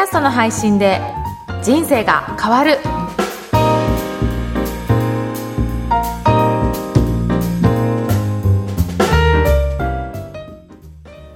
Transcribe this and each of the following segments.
ャストの配信で人生が変わる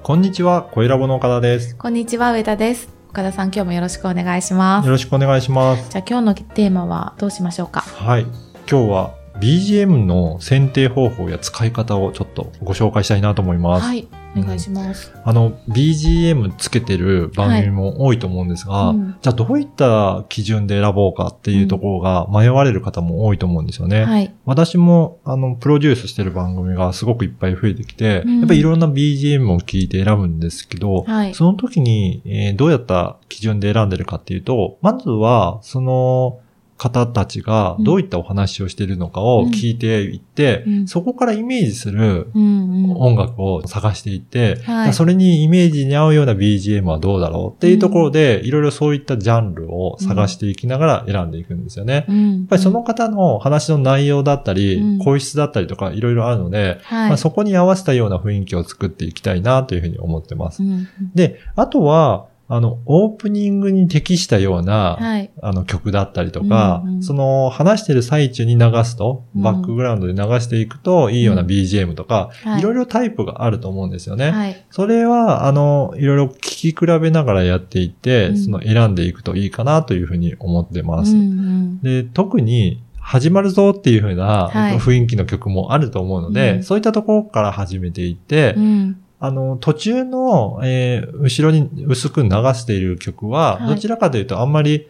こんにちは、小ラボの岡田です。こんにちは上田です岡田さん今日もよろしくお願いしますよろしくお願いします。じゃあ今日のテーマはどうしましょうか？はい。今日は BGM の選定方法や使い方をちょっとご紹介したいなと思います。はいお願いします、あの、BGM つけてる番組も多いと思うんですが、うん。じゃあどういった基準で選ぼうかっていうところが迷われる方も多いと思うんですよね。はい。私も、あの、プロデュースしてる番組がすごくいっぱい増えてきて、うん。やっぱりいろんな BGM を聞いて選ぶんですけど、はい。その時に、えーどうやった基準で選んでるかっていうと、まずは、その方たちがどういったお話をしているのかを聞いていって、うん。そこからイメージする音楽を探していって、はい。それにイメージに合うような BGM はどうだろうっていうところで、いろいろそういったジャンルを探していきながら選んでいくんですよね。うん。やっぱりその方の話の内容だったり、うん。声質だったりとかいろいろあるので、はい、まあ、そこに合わせたような雰囲気を作っていきたいなというふうに思ってます。うん。で、あとは、あの、オープニングに適したような、はい。あの曲だったりとか、うんうん。その話してる最中に流すと、うん。バックグラウンドで流していくといいような BGM とか、はい。いろいろタイプがあると思うんですよね。はい。それは、あの、いろいろ聞き比べながらやっていって、うん。その選んでいくといいかなというふうに思ってます。うんうん。で、特に、始まるぞっていう風なはい。雰囲気の曲もあると思うので、うん。そういったところから始めていって、うんあの、途中の、えー後ろに薄く流している曲は、はい。どちらかというとあんまり、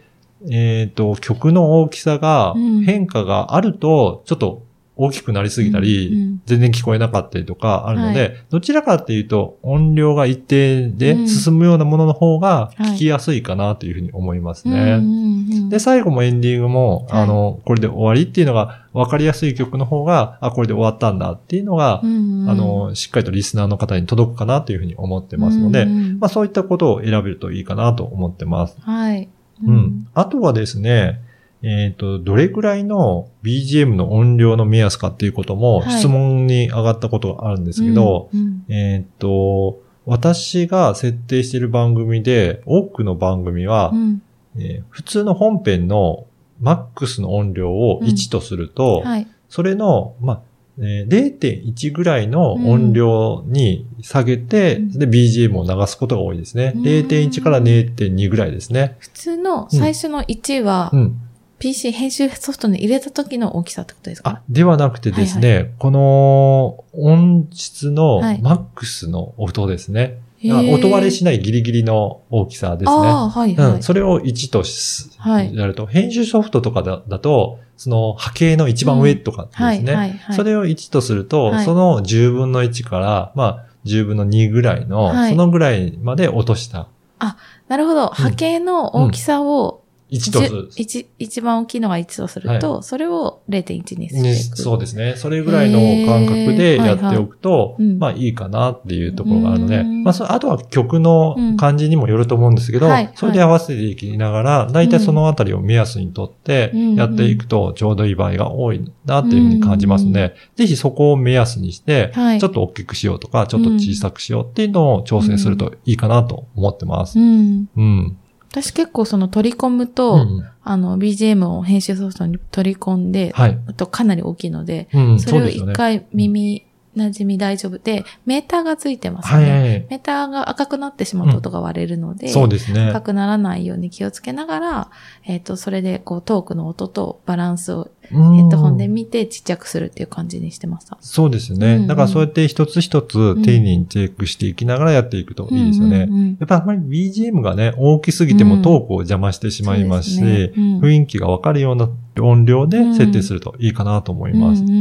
えっ、と、曲の大きさがうん。変化があると、ちょっと大きくなりすぎたり、うんうん。全然聞こえなかったりとかあるので、はどちらかっていうと音量が一定で進むようなものの方が聞きやすいかなというふうに思いますね。うんうんうんで、最後もエンディングも、はい。あの、これで終わりっていうのが分かりやすい曲の方が、あ、これで終わったんだっていうのが、うんうん。あの、しっかりとリスナーの方に届くかなというふうに思ってますので、うんうんまあそういったことを選べるといいかなと思ってます。はい。うん。あとはですね、えっ、と、どれぐらいの BGM の音量の目安かっていうこともはい質問に上がったことがあるんですけど、うんうんえっ、と、私が設定している番組で、多くの番組は、うんえー普通の本編のマックスの音量を1とすると、はい。それの、まあ、えー0.1ぐらいの音量に下げて、うんで、BGM を流すことが多いですね。うん0.1から0.2ぐらいですね。普通の最初の1はう、ん。PC 編集ソフトに入れた時の大きさってことですか？あ、ではなくてですね、この音質のはいマックスの音ですね。へー音割れしないギリギリの大きさですね。ああ、はい、はい。うん、それを1とし、はいやると、編集ソフトとかだだと、その波形の一番上とかですね。はい、はい、はい。それを1とすると、はいその10分の1から、まあ、10分の2ぐらいの、はいそのぐらいまで落とした。なるほど。波形の大きさを、1とする。一一番大きいのが1とすると、それを0.1にしてね、いく。そうですね。それぐらいの感覚でやっておくと、はいはいうんまあいいかなっていうところがあるので、うんまあそあとは曲の感じにもよると思うんですけど、うんはいそれで合わせていきながら、だいたいそのあたりを目安にとってうんやっていくとちょうどいい場合が多いなっていうふうに感じますので、ぜひそこを目安にして、はいちょっと大きくしようとか、ちょっと小さくしようっていうのを調整するといいかなと思ってます。うん。うん。私結構その取り込むと、うんあの、BGM を編集ソフトに取り込んで、はい。あとかなり大きいので、うん、それを。一回耳馴染み大丈夫で、メーターがついてますね。はいはいはい。メーターが赤くなってしまうと音が割れるので、そうですね赤。くならないように気をつけながら、えっ、と、それでこうトークの音とバランスをヘヘッドホンで見てちっちゃくするっていう感じにしてました。そうですよね。うんうんだからそうやって一つ一つ丁寧にチェックしていきながらやっていくといいですよね。うんうんうんやっぱあんまり BGM がね、大きすぎてもトークを邪魔してしまいますし、そうですねうん雰囲気がわかるような音量で設定するといいかなと思います。うんうんう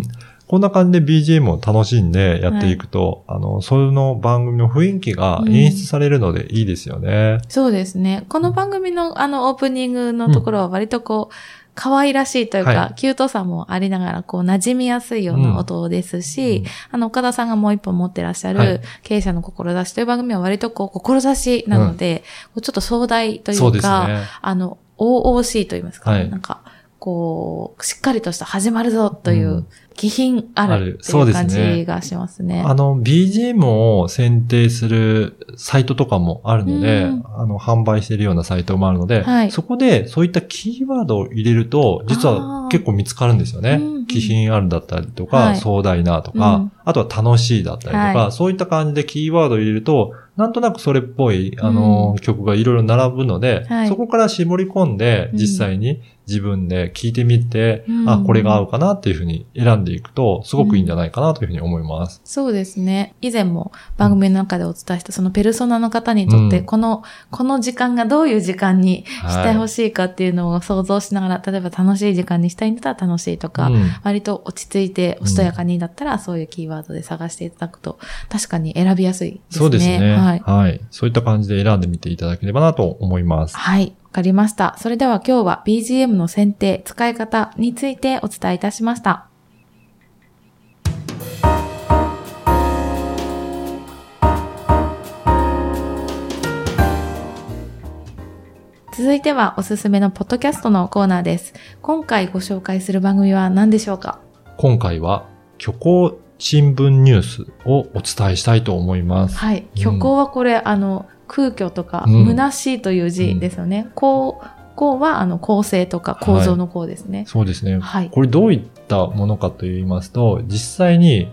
ん。こんな感じで BGM を楽しんでやっていくと、あの、その番組の雰囲気が演出されるのでいいですよね。そうですね。この番組のあのオープニングのところは割とこう、可愛らしいというか、はキュートさもありながら、こう、馴染みやすいような音ですし、うん。あの、岡田さんがもう一本持ってらっしゃる、はい。経営者の志という番組は割とこう、志なので、こうちょっと壮大といそうですうか、ね。あの、OOC と言いますか、はい。なんか、こう、しっかりとした始まるぞといううん。気品あある。るっていう感ねじがしますね。あの、BGM を選定するサイトとかもあるので、うんあの、販売しているようなサイトもあるので、はい。そこでそういったキーワードを入れると、実あはー。結構見つかるんですよね。うんうん。気品あるだったりとか、はい。壮大なとか、うん。あとは楽しいだったりとか、はい。そういった感じでキーワードを入れると、なんとなくそれっぽい、あの、うん。曲がいろいろ並ぶので、はい。そこから絞り込んで、うん。実際に自分で聞いてみて、うんあ、これが合うかなっていうふうに選んでいくと、すごくいいんじゃないかなというふうに思います。そうですね。以前も番組の中でお伝えしたそのペルソナの方にとって、うんこの、この時間がどういう時間にしてほししいかっていうのを想像しながら、例えば楽しい時間にしたいんだったら楽しいとか、うん割と落ち着いておしとやかにだったら、そういうキーワードで探していただくと、確かに選びやすいですね。そうですね。はい。はい。そういった感じで選んでみていただければなと思います。はい。わかりました。それでは今日は BGM の選定、使い方についてお伝えいたしました。続いてはおすすめのポッドキャストのコーナーです。今回ご紹介する番組は何でしょうか？今回は、虚構新聞ニュースをお伝えしたいと思います。はい。虚構はこれ、あの、空虚とか、うん虚しいという字ですよね。こう、こうは、あの、構成とか構造の構ですね。そうですね。はい。これどういったものかと言いますと、実際に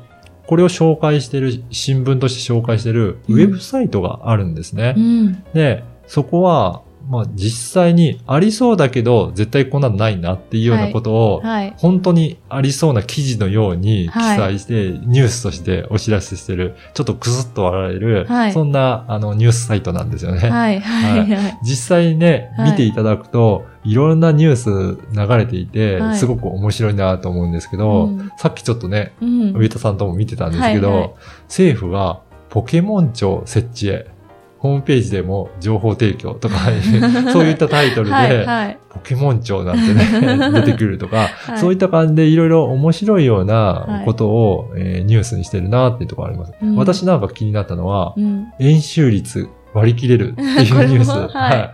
これを紹介している、新聞として紹介しているウェブサイトがあるんですね。うん。で、そこは、まあ実際にありそうだけど、絶対こんなのないなっていうようなことを、はい。本当にありそうな記事のように記はい載して、ニュースとしてお知らせしてる、ちょっとクスッと笑える、はいそんなあのニュースサイトなんですよね。はい。はい。はい。実際にね、はい見ていただくと、いろんなニュース流れていて、はいすごく面白いなと思うんですけど、うんさっきちょっとね、うん。上田さんとも見てたんですけど、はいはい政府がポケモン庁設置へ、ホームページでも情報提供とか、そういったタイトルで、はい。はい。ポケモン庁なんてね、出てくるとか、はいそういった感じでいろいろ面白いようなことを、えーニュースにしてるなっていうところあります。うん私なんか気になったのは、うん。円周率割り切れるっていうニュース。は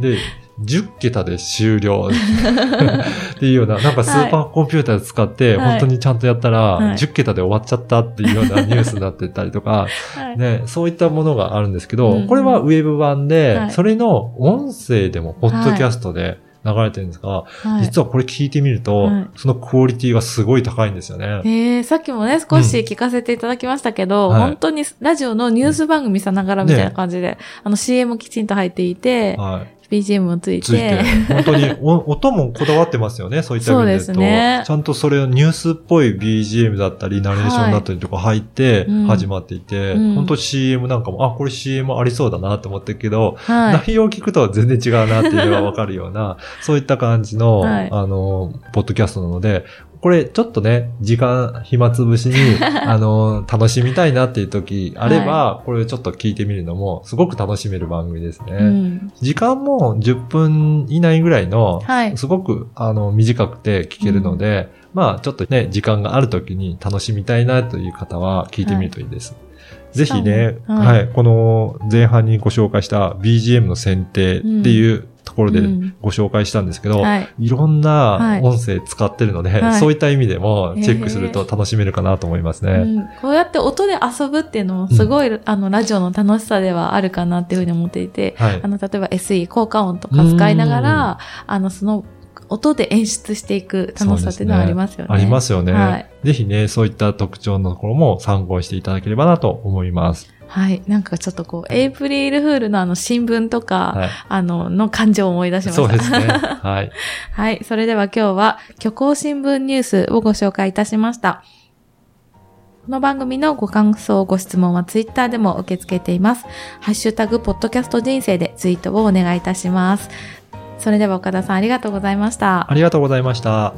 いい。で、10桁で終了っていうような、なんかスーパーコンピューター使ってはい。本当にちゃんとやったら、はい。10桁で終わっちゃったっていうようなニュースになってたりとか、はい。ね、そういったものがあるんですけど、うんこれはウェブ版で、はい。それの音声でもポッドキャストで流れてるんですが、はい。実はこれ聞いてみると、はい。そのクオリティがすごい高いんですよね。えー、さっきもね、少し聞かせていただきましたけど、本当にラジオのニュース番組さながらみたいな感じで、あの CM きちんと入っていて、はい。BGM もついて、ついて、本当にお 音もこだわってますよね、そういった意味で言うと。そうですね。ちゃんとそれをニュースっぽい BGM だったり、ナレーションだったりとか入ってうん。始まっていて、うん。本当 CM なんかも、あ、これ CM ありそうだなと思ってるけど、はい。内容を聞くと全然違うなっていうのがわかるような、そういった感じの、はい。あの、ポッドキャストなので、これちょっとね、時間暇つぶしに、あの、楽しみたいなっていう時あれば、これちょっと聞いてみるのも、すごく楽しめる番組ですね。うん。時間も10分以内ぐらいの、はい。すごくあの短くて聞けるので、まあちょっとね、時間がある時に楽しみたいなという方は聞いてみるといいです。ぜひね、しかも。は、はいいこの前半にご紹介した BGM の選定っていうところでうん。ご紹介したんですけど、はい。いろんはない。音声使ってるので、はい。そういった意味でもチェックすると楽しめるかなと思いますね。うん、こうやって音で遊ぶっていうのもすごい、あの、ラジオの楽しさではあるかなっていうふうに思っていて、はい。あ。の、例えば SE、効果音とか使いながら、あの、その、音で演出していく楽しさっていうのはありますよね。ありますよね、はいぜひね、そういった特徴のところも参考にしていただければなと思います。はい。なんかちょっとこう、エイプリルフールのあの新聞とか、はい。あの、の感情を思い出しました。そうですね。はい。はい。それでは今日は、虚構新聞ニュースをご紹介いたしました。この番組のご感想、ご質問はツイッターでも受け付けています。ハッシュタグ、ポッドキャスト人生でツイートをお願いいたします。それでは岡田さんありがとうございました。ありがとうございました。